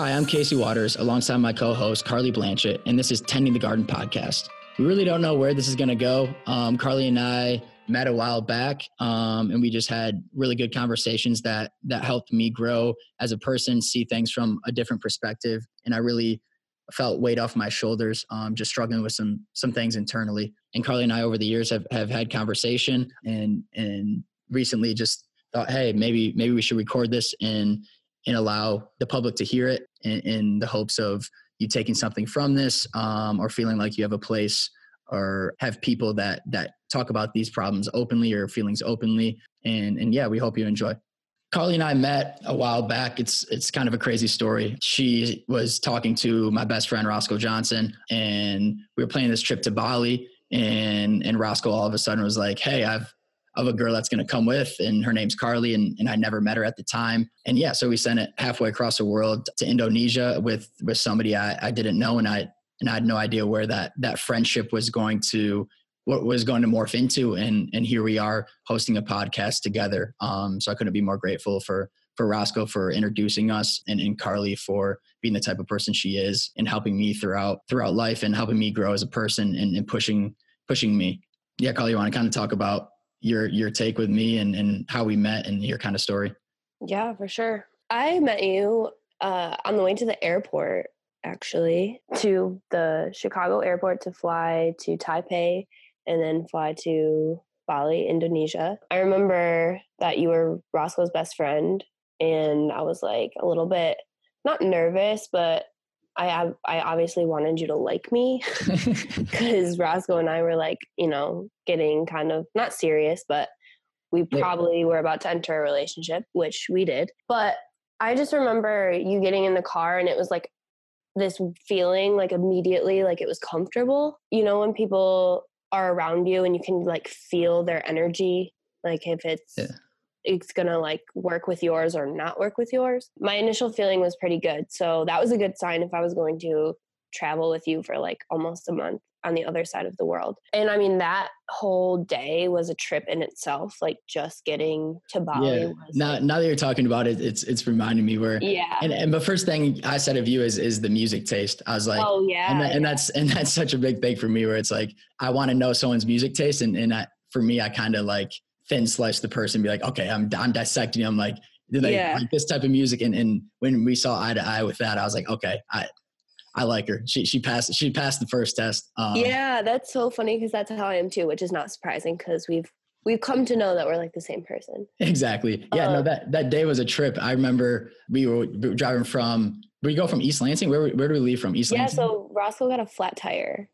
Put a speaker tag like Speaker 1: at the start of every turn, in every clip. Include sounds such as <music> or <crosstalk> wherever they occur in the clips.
Speaker 1: Hi, I'm Casey Waters alongside my co host, Carly Blanchett, and this is Tending the Garden podcast. We really don't know where this is going to go. Um, Carly and I met a while back, um, and we just had really good conversations that that helped me grow as a person, see things from a different perspective, and I really felt weight off my shoulders, um, just struggling with some some things internally. And Carly and I, over the years, have have had conversation, and and recently just thought, hey, maybe maybe we should record this and and allow the public to hear it in, in the hopes of you taking something from this um, or feeling like you have a place or have people that that talk about these problems openly or feelings openly. And and yeah we hope you enjoy. Carly and i met a while back. It's it's kind of a crazy story. She was talking to my best friend roscoe johnson and we were planning this trip to bali and and roscoe all of a sudden was like hey i've of a girl that's going to come with and her name's carly and, and i never met her at the time. And yeah so we sent it halfway across the world to indonesia with with somebody i, I didn't know and i and i had no idea where that that friendship was going to what was going to morph into and and here we are hosting a podcast together. Um so i couldn't be more grateful for for roscoe for introducing us and, and carly for being the type of person she is and helping me throughout throughout life and helping me grow as a person and, and pushing pushing me. Yeah carly you want to kind of talk about your your take with me and and how we met and your kind of story.
Speaker 2: Yeah, for sure. I met you uh, on the way to the airport, actually, to the Chicago airport to fly to Taipei and then fly to Bali, Indonesia. I remember that you were Roscoe's best friend, and I was like a little bit not nervous, but I I obviously wanted you to like me <laughs> because Roscoe and I were like, you know, getting kind of not serious, but we probably yeah. were about to enter a relationship, which we did. But I just remember you getting in the car and it was like this feeling like immediately like it was comfortable. You know, when people are around you and you can like feel their energy, like if it's yeah it's going to like work with yours or not work with yours. My initial feeling was pretty good. So that was a good sign if I was going to travel with you for like almost a month on the other side of the world. And I mean, that whole day was a trip in itself. Like just getting to Bali.
Speaker 1: Yeah. now, like, now that you're talking about it, it's it's reminding me where.
Speaker 2: Yeah.
Speaker 1: And, and the first thing I said of you is is the music taste. I was like,
Speaker 2: oh yeah.
Speaker 1: And,
Speaker 2: that,
Speaker 1: and that's and <laughs> that's such a big thing for me. Where it's like I want to know someone's music taste, and and I, for me, I kind of like thin slice the person, be like, okay, I'm I'm dissecting. I'm like, they yeah. like this type of music? And and when we saw eye to eye with that, I was like, okay, I I like her. She she passed she passed the first test.
Speaker 2: Um, yeah, that's so funny because that's how I am too, which is not surprising because we've we've come to know that we're like the same person.
Speaker 1: Exactly. Yeah. no, um, that that day was a trip. I remember we were, we were driving from. We go from East Lansing. Where where do we leave from? East
Speaker 2: yeah,
Speaker 1: Lansing.
Speaker 2: Yeah. So Roscoe got a flat tire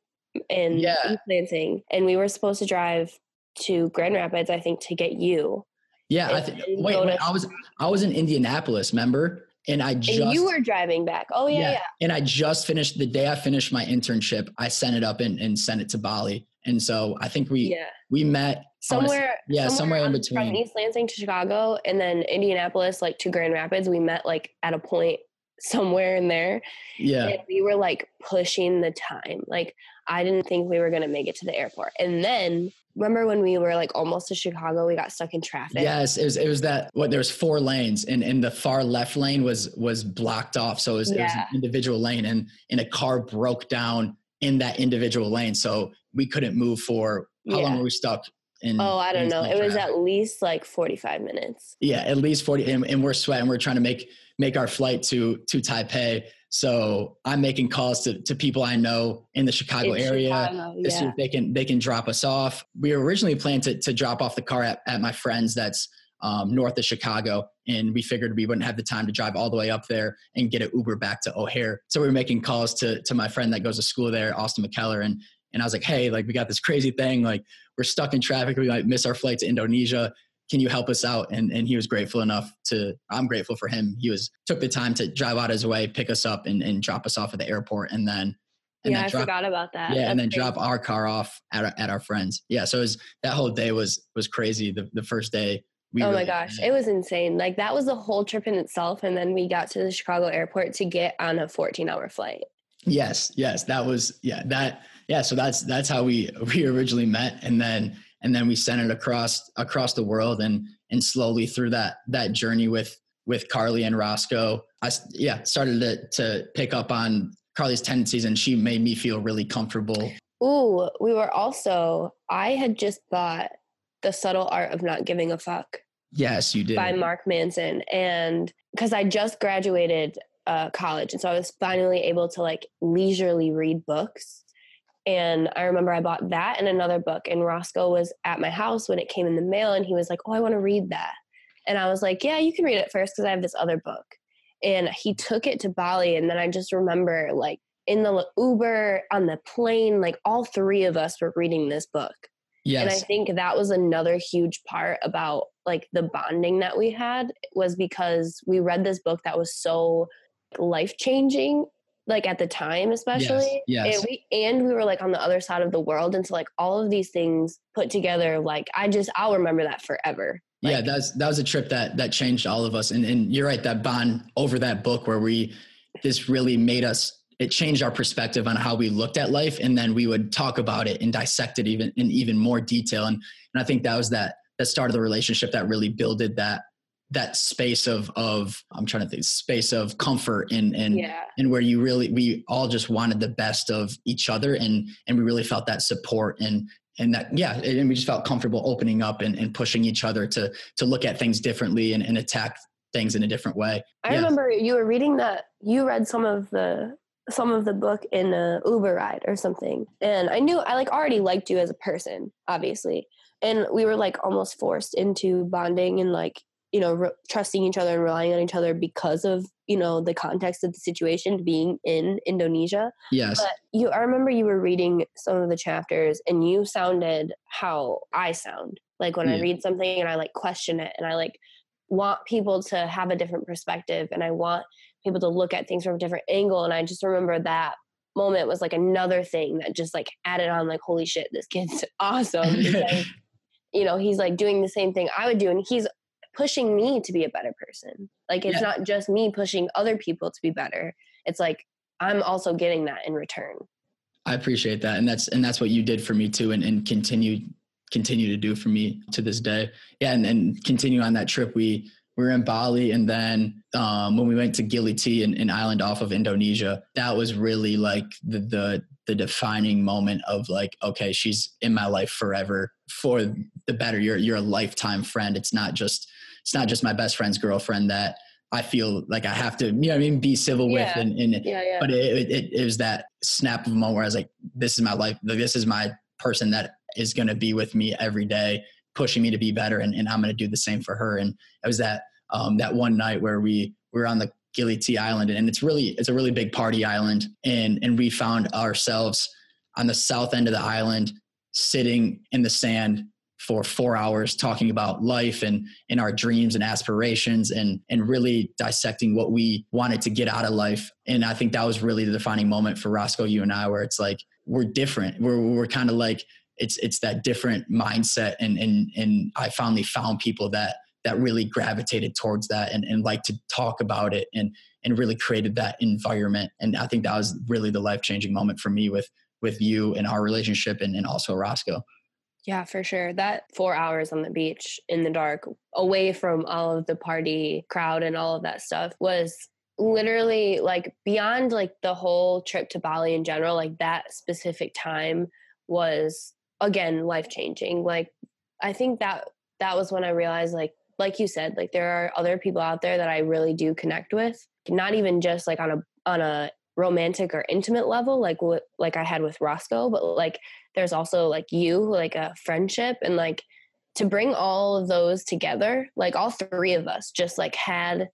Speaker 2: in yeah. East Lansing, and we were supposed to drive to Grand Rapids, I think, to get you.
Speaker 1: Yeah, I think. Wait, wait I was I was in Indianapolis, remember? And I just
Speaker 2: and you were driving back. Oh yeah, yeah, yeah,
Speaker 1: And I just finished the day I finished my internship. I sent it up and, and sent it to Bali. And so I think we yeah. we met
Speaker 2: somewhere.
Speaker 1: yeah, somewhere, somewhere in
Speaker 2: between. From East Lansing to Chicago, and then Indianapolis, like to Grand Rapids. We met like at a point somewhere in there.
Speaker 1: Yeah.
Speaker 2: And we were like pushing the time. Like I didn't think we were gonna make it to the airport. And then remember when we were like almost to Chicago, we got stuck in traffic.
Speaker 1: Yes, it was it was that what there was four lanes and and the far left lane was was blocked off. So it was, yeah. it was an individual lane and and a car broke down in that individual lane. So we couldn't move for how yeah. long were we stuck? In,
Speaker 2: oh, I don't know. It was at least like 45 minutes.
Speaker 1: Yeah, at least 40 and, and we're sweating. We're trying to make make our flight to to Taipei so I'm making calls to, to people I know in the Chicago in area Chicago, yeah. to see if they can they can drop us off. We originally planned to, to drop off the car at, at my friend's that's um, north of Chicago, and we figured we wouldn't have the time to drive all the way up there and get an Uber back to O'Hare. So we were making calls to to my friend that goes to school there, Austin McKellar, and and I was like, hey, like we got this crazy thing, like we're stuck in traffic, we might miss our flight to Indonesia can you help us out? And and he was grateful enough to. I'm grateful for him. He was took the time to drive out his way, pick us up, and and drop us off at the airport, and then. And
Speaker 2: yeah,
Speaker 1: then
Speaker 2: I drop, forgot about that.
Speaker 1: Yeah, That's and then crazy. drop our car off at our, at our friends. Yeah, so it was that whole day was was crazy. The the first day.
Speaker 2: We oh my gosh, it was insane. Like that was the whole trip in itself, and then we got to the Chicago airport to get on a 14 hour flight.
Speaker 1: Yes, yes, that was yeah that yeah. So that's that's how we <laughs> we originally met, and then and then we sent it across across the world and and slowly through that that journey with with Carly and Roscoe, I yeah started to to pick up on Carly's tendencies, and she made me feel really comfortable.
Speaker 2: Ooh, we were also. I had just bought the subtle art of not giving a fuck.
Speaker 1: Yes, you did
Speaker 2: by Mark Manson, and because I just graduated uh, college, and so I was finally able to like leisurely read books. And I remember I bought that and another book, and Roscoe was at my house when it came in the mail, and he was like, "Oh, I want to read that." And I was like, "Yeah, you can read it first because I have this other book." And he took it to Bali, and then I just remember like in the Uber on the plane, like all three of us were reading this book. Yes. And I think that was another huge part about like the bonding that we had was because we read this book that was so life changing like at the time especially
Speaker 1: yes, yes.
Speaker 2: And, we, and we were like on the other side of the world and so like all of these things put together like i just i'll remember that forever
Speaker 1: like, yeah that's that was a trip that that changed all of us and and you're right that bond over that book where we this really made us it changed our perspective on how we looked at life and then we would talk about it and dissect it even in even more detail and and i think that was that that started the relationship that really builded that that space of of I'm trying to think space of comfort and and
Speaker 2: yeah.
Speaker 1: and where you really we all just wanted the best of each other and and we really felt that support and and that yeah and we just felt comfortable opening up and, and pushing each other to to look at things differently and, and attack things in a different way.
Speaker 2: I yeah. remember you were reading that you read some of the some of the book in a Uber ride or something. And I knew I like already liked you as a person, obviously. And we were like almost forced into bonding and like you know re- trusting each other and relying on each other because of you know the context of the situation being in indonesia.
Speaker 1: Yes.
Speaker 2: But you i remember you were reading some of the chapters and you sounded how i sound. Like when yeah. i read something and i like question it and i like want people to have a different perspective and i want people to look at things from a different angle. And i just remember that moment was like another thing that just like added on like holy shit this kid's <laughs> awesome. Because, <laughs> you know he's like doing the same thing i would do and he's pushing me to be a better person. Like it's yeah. not just me pushing other people to be better. It's like I'm also getting that in return.
Speaker 1: I appreciate that. And that's and that's what you did for me too and, and continue continue to do for me to this day. Yeah, and, and continue on that trip we we were in Bali and then um, when we went to Gili T, an, an island off of Indonesia, that was really like the, the the defining moment of like, okay, she's in my life forever for the better. You're you're a lifetime friend. It's not just it's not just my best friend's girlfriend that I feel like I have to, you know, I mean, be civil
Speaker 2: yeah.
Speaker 1: with, and, and
Speaker 2: yeah, yeah.
Speaker 1: but it, it, it was that snap of a moment where I was like, this is my life. This is my person that is going to be with me every day, pushing me to be better, and, and I'm going to do the same for her. And it was that um, that one night where we, we were on the Gili T Island, and it's really it's a really big party island, and and we found ourselves on the south end of the island, sitting in the sand for four hours talking about life and and our dreams and aspirations and and really dissecting what we wanted to get out of life. And i think that was really the defining moment for roscoe you and i where it's like we're different. We're we're kind of like it's it's that different mindset. And and and i finally found people that that really gravitated towards that and, and like to talk about it and and really created that environment. And i think that was really the life-changing moment for me with with you and our relationship and, and also roscoe
Speaker 2: yeah, for sure. That four hours on the beach in the dark, away from all of the party crowd and all of that stuff, was literally like beyond like the whole trip to Bali in general, like that specific time was again life changing. Like, I think that that was when I realized, like, like you said, like there are other people out there that I really do connect with, not even just like on a on a romantic or intimate level like what like I had with Roscoe but like there's also like you like a friendship and like to bring all of those together like all three of us just like had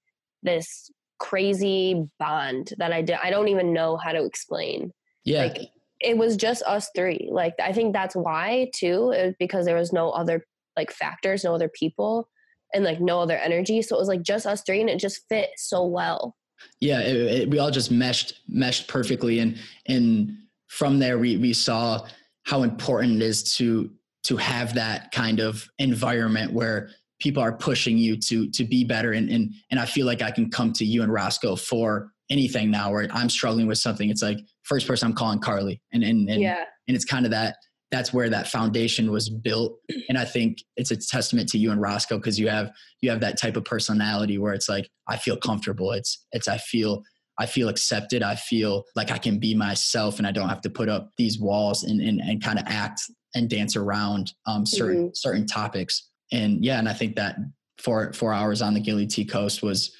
Speaker 2: this crazy bond that I did I don't even know how to explain.
Speaker 1: Yeah.
Speaker 2: Like it was just us three. Like I think that's why too because there was no other like factors no other people and like no other energy. So it was like just us three and it just fit so well
Speaker 1: yeah it, it, we all just meshed meshed perfectly. And and from there we we saw how important it is to to have that kind of environment where people are pushing you to to be better. And and and I feel like I can come to you and Roscoe for anything now where I'm struggling with something. It's like first person I'm calling Carly. And and and,
Speaker 2: yeah.
Speaker 1: and it's kind of that that's where that foundation was built. <clears throat> And i think it's a testament to you and roscoe because you have you have that type of personality where it's like i feel comfortable. It's it's i feel i feel accepted. I feel like i can be myself and i don't have to put up these walls and and, and kind of act and dance around um, certain mm-hmm. certain topics. And yeah and i think that four four hours on the gili t coast was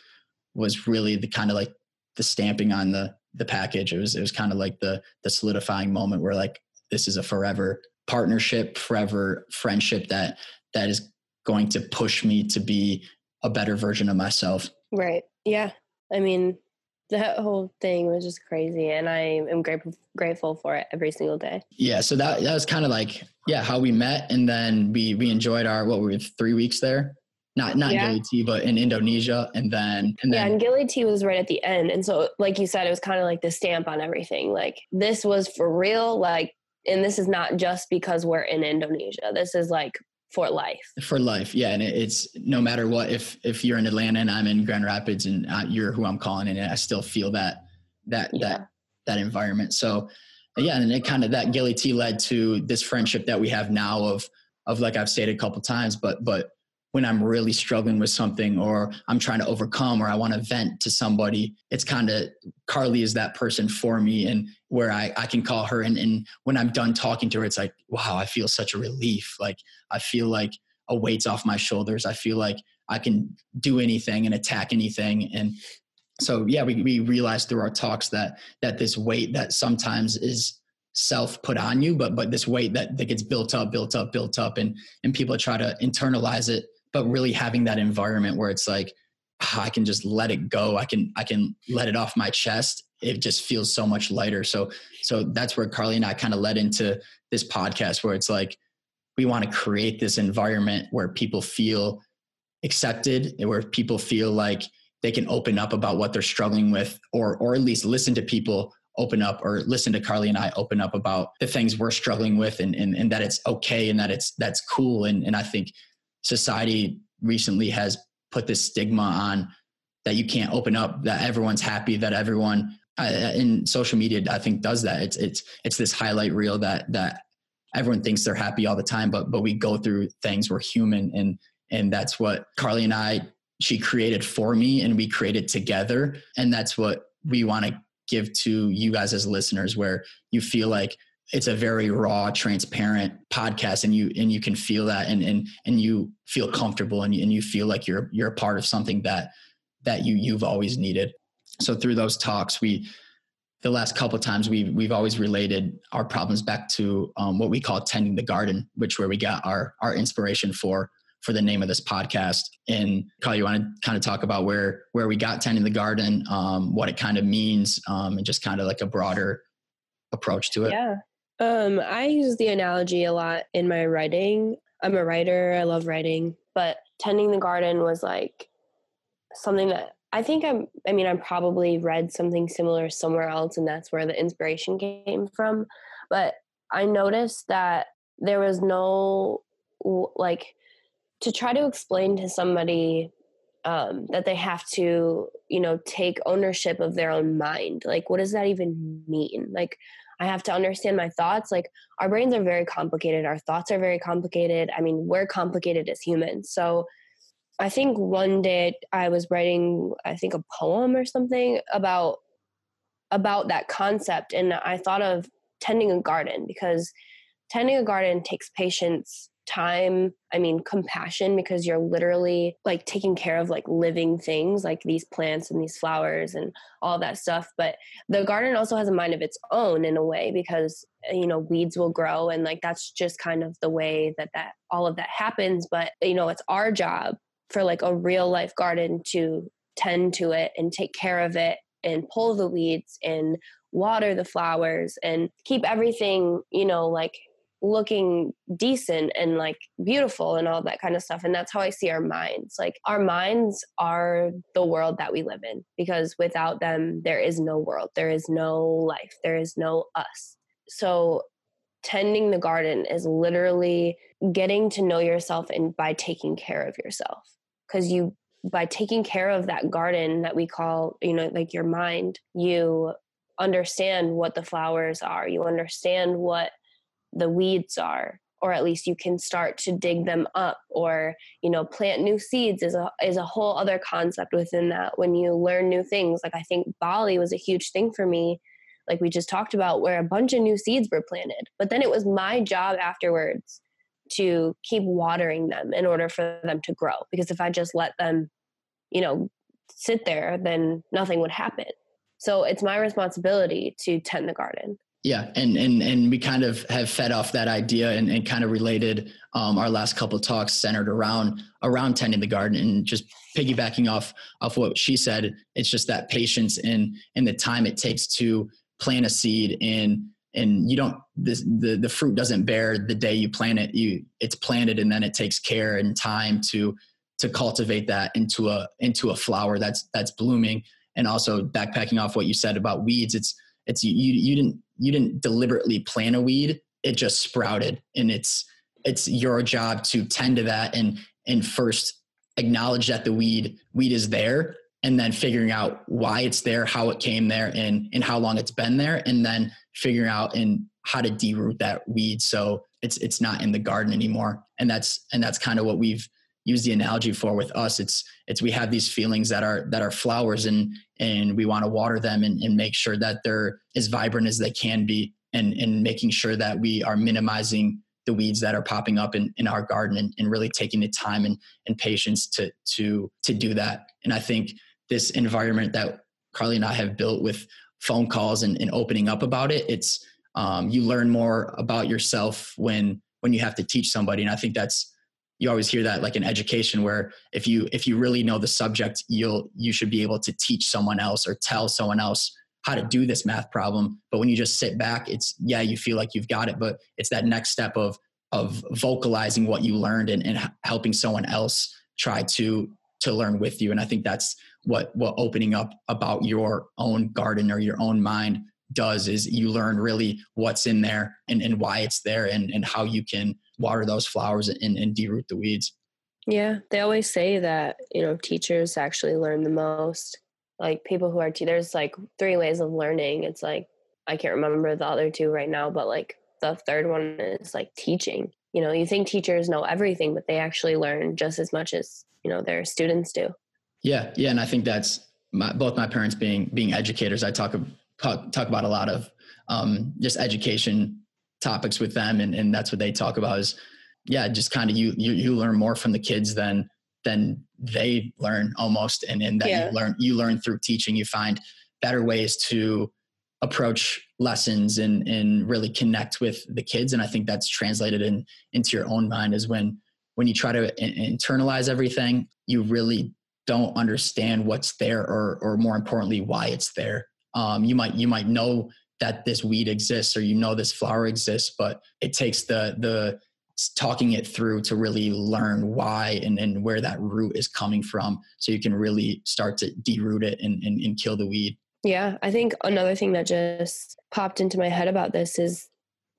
Speaker 1: was really the kind of like the stamping on the the package. It was it was kind of like the the solidifying moment where like this is a forever partnership forever friendship that that is going to push me to be a better version of myself
Speaker 2: right yeah i mean that whole thing was just crazy and i am grateful grateful for it every single day
Speaker 1: yeah so that that was kind of like yeah how we met and then we we enjoyed our what were we three weeks there not not yeah. Gili T, but in Indonesia, and then and
Speaker 2: then, yeah, and Gili T was right at the end, and so like you said, it was kind of like the stamp on everything. Like this was for real, like, and this is not just because we're in Indonesia. This is like for life.
Speaker 1: For life, yeah, and it's no matter what. If if you're in Atlanta and I'm in Grand Rapids and uh, you're who I'm calling, and I still feel that that yeah. that that environment. So yeah, and it kind of that Gili T led to this friendship that we have now of of like I've stated a couple times, but but when I'm really struggling with something or I'm trying to overcome or I want to vent to somebody, it's kind of Carly is that person for me and where I, I can call her. And, and when I'm done talking to her, it's like, wow, I feel such a relief. Like I feel like a weight's off my shoulders. I feel like I can do anything and attack anything. And so, yeah, we, we realized through our talks that, that this weight that sometimes is self put on you, but, but this weight that, that gets built up, built up, built up and, and people try to internalize it but really having that environment where it's like oh, i can just let it go i can i can let it off my chest it just feels so much lighter. So so that's where carly and i kind of led into this podcast where it's like we want to create this environment where people feel accepted where people feel like they can open up about what they're struggling with or or at least listen to people open up or listen to Carly and I open up about the things we're struggling with and, and, and that it's okay and that it's that's cool. And, and I think society recently has put this stigma on that you can't open up that everyone's happy that everyone in social media i think does that. It's it's it's this highlight reel that that everyone thinks they're happy all the time but but we go through things. We're human and and that's what carly and i she created for me and we created together. And that's what we want to give to you guys as listeners where you feel like it's a very raw transparent podcast and you and you can feel that and and and you feel comfortable and you, and you feel like you're you're a part of something that that you you've always needed so through those talks we the last couple of times we've we've always related our problems back to um, what we call tending the garden which where we got our our inspiration for for the name of this podcast. And Kyle, you want to kind of talk about where where we got tending the garden um, what it kind of means um, and just kind of like a broader approach to it?
Speaker 2: Yeah. Um, I use the analogy a lot in my writing. I'm a writer, I love writing, but tending the garden was like something that I think I'm, I mean, I probably read something similar somewhere else, and that's where the inspiration came from. But I noticed that there was no, like, to try to explain to somebody um, that they have to, you know, take ownership of their own mind. Like, what does that even mean? Like, I have to understand my thoughts. Like our brains are very complicated. Our thoughts are very complicated. I mean, we're complicated as humans. So I think one day I was writing, I think a poem or something about about that concept and I thought of tending a garden because tending a garden takes patience time i mean compassion because you're literally like taking care of like living things like these plants and these flowers and all that stuff. But the garden also has a mind of its own in a way because you know weeds will grow and like that's just kind of the way that that all of that happens. But you know it's our job for like a real life garden to tend to it and take care of it and pull the weeds and water the flowers and keep everything you know like looking decent and like beautiful and all that kind of stuff. And that's how i see our minds. Like our minds are the world that we live in because without them there is no world. There is no life. There is no us. So tending the garden is literally getting to know yourself and by taking care of yourself because you by taking care of that garden that we call you know like your mind you understand what the flowers are you understand what the weeds are or at least you can start to dig them up or you know plant new seeds is a is a whole other concept within that when you learn new things. Like i think bali was a huge thing for me. Like we just talked about where a bunch of new seeds were planted but then it was my job afterwards to keep watering them in order for them to grow because if i just let them you know sit there then nothing would happen so it's my responsibility to tend the garden
Speaker 1: yeah, and and and we kind of have fed off that idea and, and kind of related um, our last couple of talks centered around around tending the garden and just piggybacking off off what she said. It's just that patience and and the time it takes to plant a seed and and you don't this, the the fruit doesn't bear the day you plant it. You it's planted and then it takes care and time to to cultivate that into a into a flower that's that's blooming. And also backpacking off what you said about weeds, it's it's you you didn't you didn't deliberately plant a weed it just sprouted and it's it's your job to tend to that and and first acknowledge that the weed weed is there and then figuring out why it's there how it came there and and how long it's been there and then figuring out and how to deroot that weed so it's it's not in the garden anymore and that's and that's kind of what we've used the analogy for with us it's it's we have these feelings that are that are flowers and and we want to water them and, and make sure that they're as vibrant as they can be and, and making sure that we are minimizing the weeds that are popping up in, in our garden and, and really taking the time and, and patience to to to do that. And I think this environment that Carly and I have built with phone calls and, and opening up about it, it's um, you learn more about yourself when when you have to teach somebody. And I think that's you always hear that like in education where if you if you really know the subject you'll you should be able to teach someone else or tell someone else how to do this math problem but when you just sit back it's yeah you feel like you've got it but it's that next step of of vocalizing what you learned and, and helping someone else try to to learn with you and i think that's what what opening up about your own garden or your own mind does is you learn really what's in there and, and why it's there and, and how you can water those flowers and, and deroot the weeds.
Speaker 2: Yeah, they always say that, you know, teachers actually learn the most. Like people who are, te- there's like three ways of learning. It's like, I can't remember the other two right now, but like the third one is like teaching. You know, you think teachers know everything, but they actually learn just as much as, you know, their students do.
Speaker 1: Yeah. Yeah. And I think that's my, both my parents being, being educators. I talk, talk, talk about a lot of um, just education topics with them and, and that's what they talk about is yeah just kind of you, you you learn more from the kids than than they learn almost and and that yeah. you learn you learn through teaching you find better ways to approach lessons and and really connect with the kids and i think that's translated in into your own mind is when when you try to internalize everything you really don't understand what's there or or more importantly why it's there. Um, you might you might know that this weed exists or you know this flower exists but it takes the the talking it through to really learn why and, and where that root is coming from so you can really start to deroot it and, and, and kill the weed.
Speaker 2: Yeah i think another thing that just popped into my head about this is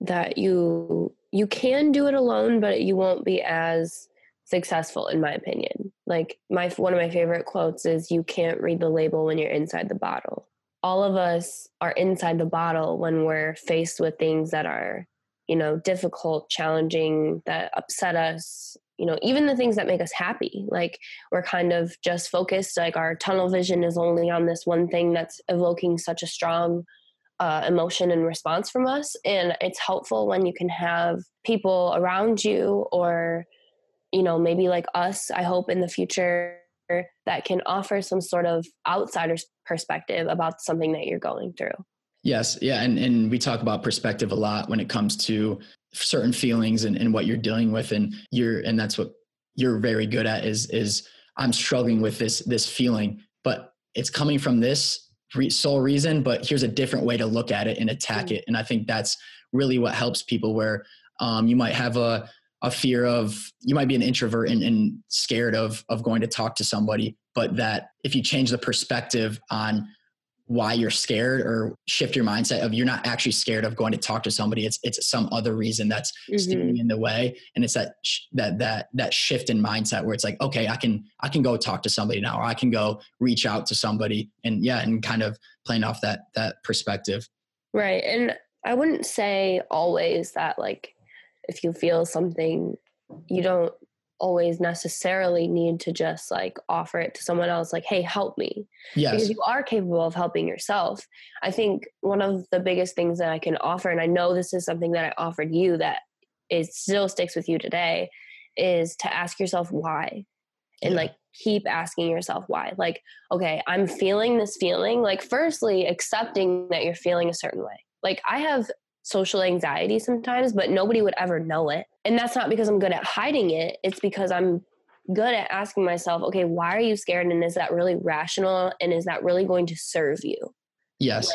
Speaker 2: that you you can do it alone but you won't be as successful in my opinion. Like my one of my favorite quotes is you can't read the label when you're inside the bottle. All of us are inside the bottle when we're faced with things that are you know difficult challenging that upset us you know even the things that make us happy. Like we're kind of just focused like our tunnel vision is only on this one thing that's evoking such a strong uh, emotion and response from us and it's helpful when you can have people around you or you know maybe like us i hope in the future that can offer some sort of outsider's perspective about something that you're going through.
Speaker 1: Yes, yeah, and and we talk about perspective a lot when it comes to certain feelings and, and what you're dealing with, and you're and that's what you're very good at is is I'm struggling with this this feeling, but it's coming from this sole reason, but here's a different way to look at it and attack mm-hmm. it, and I think that's really what helps people where um, you might have a a fear of you might be an introvert and, and scared of of going to talk to somebody but that if you change the perspective on why you're scared or shift your mindset of you're not actually scared of going to talk to somebody. It's it's some other reason that's mm-hmm. standing in the way. And it's that that that that shift in mindset where it's like okay i can i can go talk to somebody now or i can go reach out to somebody and yeah and kind of playing off that that perspective.
Speaker 2: Right. And I wouldn't say always that like if you feel something, you don't always necessarily need to just like offer it to someone else like hey help me.
Speaker 1: Yes.
Speaker 2: Because you are capable of helping yourself. I think one of the biggest things that i can offer and i know this is something that i offered you that is still sticks with you today is to ask yourself why. And
Speaker 1: Yeah.
Speaker 2: like keep asking yourself why. Like okay i'm feeling this feeling. Like firstly accepting that you're feeling a certain way. Like i have social anxiety sometimes but nobody would ever know it and that's not because i'm good at hiding it. It's because i'm good at asking myself okay why are you scared? And is that really rational? And is that really going to serve you?
Speaker 1: Yes.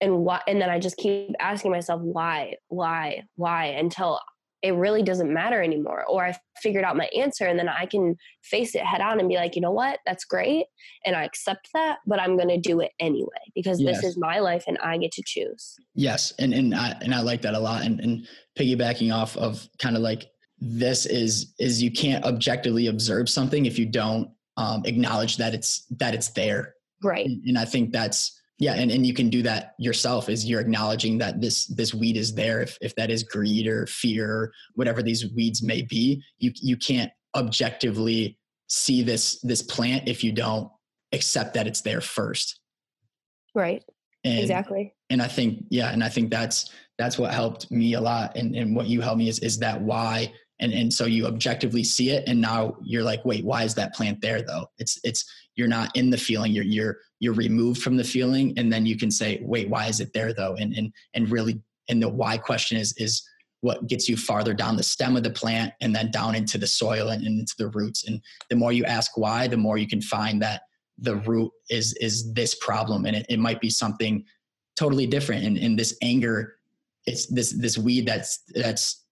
Speaker 2: And why and then i just keep asking myself why why why? Until it really doesn't matter anymore or i figured out my answer and then i can face it head on and be like you know what that's great and i accept that but i'm going to do it anyway because
Speaker 1: Yes.
Speaker 2: this is my life and i get to choose
Speaker 1: Yes, and and I and I like that a lot. And and piggybacking off of kind of like this is is you can't objectively observe something if you don't um, acknowledge that it's that it's there.
Speaker 2: right
Speaker 1: And, and I think that's yeah, and, and you can do that yourself is you're acknowledging that this this weed is there. If if that is greed or fear, or whatever these weeds may be, you you can't objectively see this this plant if you don't accept that it's there first.
Speaker 2: right
Speaker 1: And,
Speaker 2: exactly
Speaker 1: and I think yeah, and I think that's that's what helped me a lot, and and what you helped me is is that why, and and so you objectively see it, and now you're like, wait, why is that plant there though? It's it's you're not in the feeling, you're you're you're removed from the feeling, and then you can say, wait, why is it there though? And and and really, and the why question is is what gets you farther down the stem of the plant and then down into the soil and, into the roots. And the more you ask why, the more you can find that the root is is this problem, and it, it might be something totally different and, and this anger it's this this weed that's that's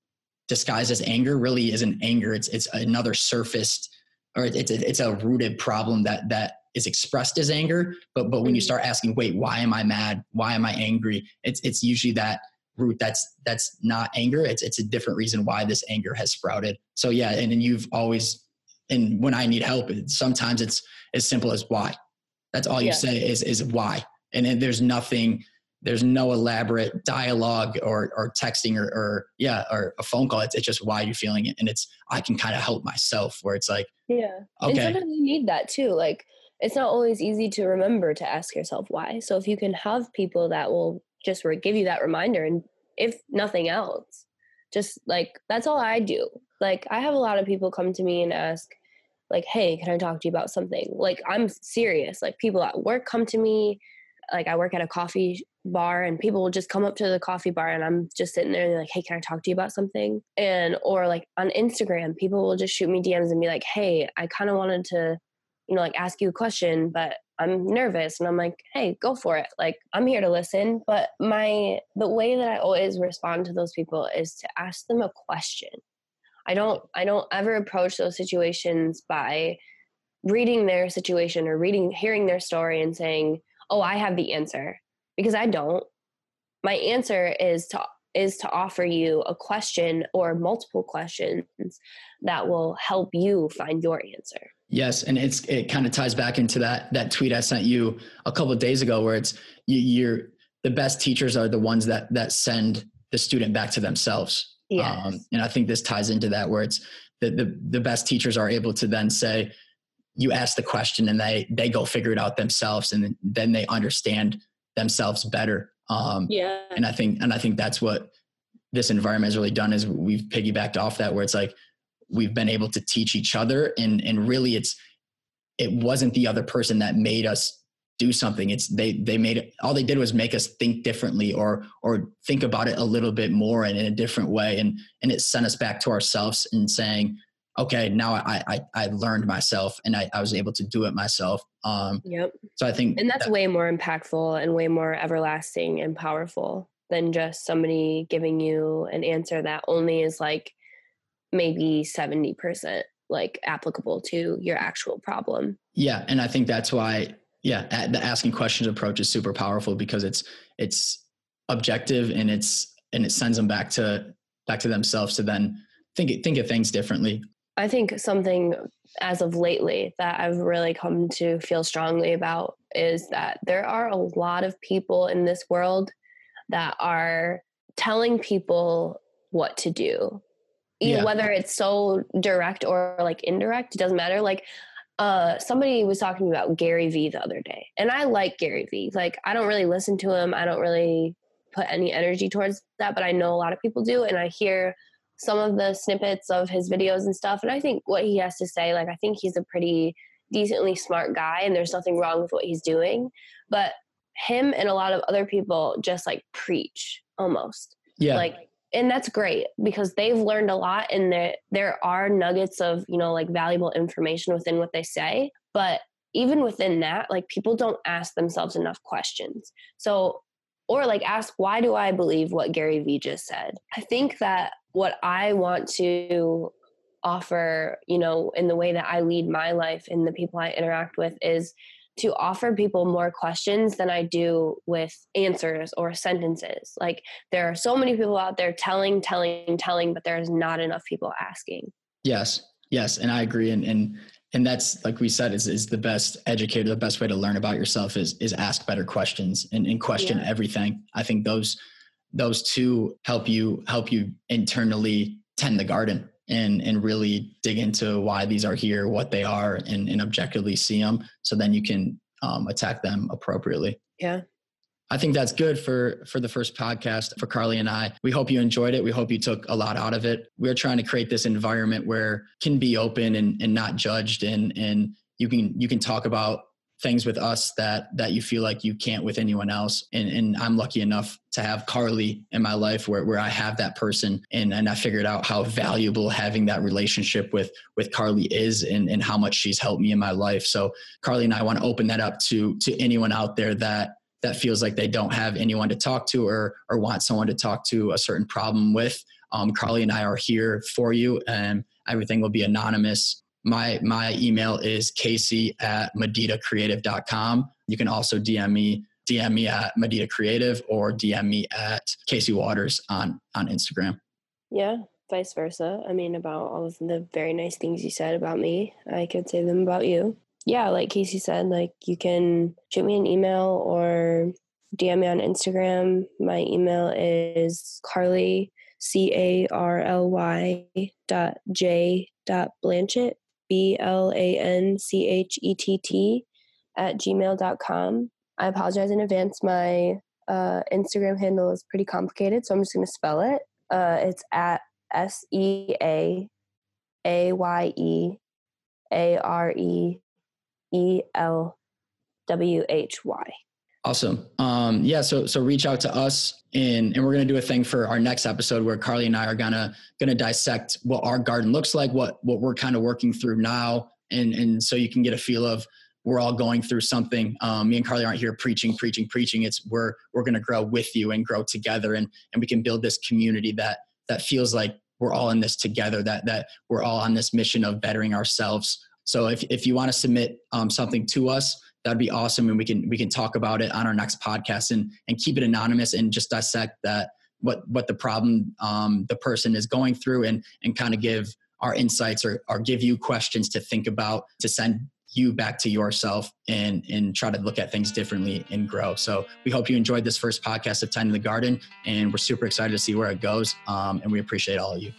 Speaker 1: disguised as anger really isn't anger it's it's another surfaced or it's it's a rooted problem that that is expressed as anger. But but when you
Speaker 2: Mhm.
Speaker 1: start asking wait why am i mad? Why am i angry? it's it's usually that root that's that's not anger. It's it's a different reason why this anger has sprouted. So yeah and then you've always and when i need help sometimes it's as simple as why. That's all you
Speaker 2: Yeah.
Speaker 1: say is is why. And then there's nothing there's no elaborate dialogue or or texting or, or yeah or a phone call. It's, it's just why you're feeling it. And it's i can kind of help myself where it's like
Speaker 2: yeah. And sometimes you need that too. Like it's not always easy to remember to ask yourself why. So if you can have people that will just re- give you that reminder and if nothing else just like that's all i do. Like i have a lot of people come to me and ask like hey can i talk to you about something? Like i'm serious. Like people at work come to me. Like i work at a coffee bar and people will just come up to the coffee bar and i'm just sitting there and they're like hey can i talk to you about something? And or like on instagram people will just shoot me dms and be like hey i kind of wanted to you know like ask you a question but i'm nervous. And i'm like hey go for it. Like i'm here to listen. But my the way that i always respond to those people is to ask them a question. I don't i don't ever approach those situations by reading their situation or reading hearing their story and saying oh i have the answer because i don't. My answer is to is to offer you a question or multiple questions that will help you find your answer.
Speaker 1: Yes and it's it kind of ties back into that that tweet i sent you a couple of days ago where it's you, you're the best teachers are the ones that that send the student back to themselves.
Speaker 2: Yes.
Speaker 1: Um, and I think this ties into that where it's the, the the best teachers are able to then say, you ask the question and they they go figure it out themselves and then, then they understand themselves better. Um,
Speaker 2: yeah.
Speaker 1: and I think and I think that's what this environment has really done is we've piggybacked off that where it's like we've been able to teach each other and and really it's it wasn't the other person that made us do something. It's they they made it all they did was make us think differently or or think about it a little bit more and in a different way. And and it sent us back to ourselves and saying okay now i i, I learned myself and I, I was able to do it myself um
Speaker 2: yep
Speaker 1: so i think
Speaker 2: and that's
Speaker 1: that-
Speaker 2: way more impactful and way more everlasting and powerful than just somebody giving you an answer that only is like maybe 70% like applicable to your actual problem
Speaker 1: Yeah, and I think that's why yeah, the asking questions approach is super powerful because it's it's objective and it's and it sends them back to back to themselves to then think think of things differently.
Speaker 2: I think something as of lately that I've really come to feel strongly about is that there are a lot of people in this world that are telling people what to do.
Speaker 1: Yeah.
Speaker 2: whether it's so direct or like indirect, it doesn't matter. Like uh somebody was talking about Gary Vee the other day. And I like Gary Vee. Like I don't really listen to him. I don't really put any energy towards that, but I know a lot of people do and I hear some of the snippets of his videos and stuff and I think what he has to say like I think he's a pretty decently smart guy and there's nothing wrong with what he's doing, but him and a lot of other people just like preach almost.
Speaker 1: Yeah.
Speaker 2: like and that's great because they've learned a lot and there there are nuggets of you know like valuable information within what they say but even within that like people don't ask themselves enough questions. So or like ask why do i believe what gary vee just said? I think that what i want to offer you know in the way that i lead my life and the people i interact with is to offer people more questions than I do with answers or sentences. Like there are so many people out there telling, telling, telling, but there's not enough people asking.
Speaker 1: Yes, yes, and I agree. And and and that's like we said is is the best educator. The best way to learn about yourself is is ask better questions and, and question
Speaker 2: Yeah.
Speaker 1: everything. I think those those two help you help you internally tend the garden and and really dig into why these are here, what they are, and, and objectively see them. So then you can um, attack them appropriately.
Speaker 2: Yeah.
Speaker 1: I think that's good for for the first podcast for Carly and I. We hope you enjoyed it. We hope you took a lot out of it. We're trying to create this environment where can be open and, and not judged and and you can you can talk about things with us that that you feel like you can't with anyone else. And and I'm lucky enough to have Carly in my life where, where I have that person and, and I figured out how valuable having that relationship with with Carly is and, and how much she's helped me in my life. So Carly and I want to open that up to to anyone out there that that feels like they don't have anyone to talk to or or want someone to talk to a certain problem with. Um, Carly and I are here for you, and everything will be anonymous. My my email is casey at meditacreative.com. You can also DM me DM me at Medita Creative or DM me at Casey Waters on on Instagram.
Speaker 2: Yeah. Vice versa. I mean, about all of the very nice things you said about me, I could say them about you. Yeah, like Casey said, like you can shoot me an email or DM me on Instagram. My email is Carly C A R L Y dot J dot Blanchett B L A N C H E T T at gmail.com. I apologize in advance. My uh, Instagram handle is pretty complicated, so I'm just going to spell it. Uh, it's at S E A A Y E A R E E L W H Y.
Speaker 1: Awesome. Um, yeah. So so reach out to us, and and we're gonna do a thing for our next episode where Carly and I are gonna gonna dissect what our garden looks like, what what we're kind of working through now, and and so you can get a feel of we're all going through something. Um, me and Carly aren't here preaching, preaching, preaching. It's we're we're gonna grow with you and grow together, and and we can build this community that that feels like we're all in this together. That that we're all on this mission of bettering ourselves. So if if you want to submit um, something to us that'd be awesome and we can we can talk about it on our next podcast and and keep it anonymous and just dissect that what what the problem um, the person is going through and and kind of give our insights or or give you questions to think about to send you back to yourself and and try to look at things differently and grow. So we hope you enjoyed this first podcast of tending the garden and we're super excited to see where it goes um, and we appreciate all of you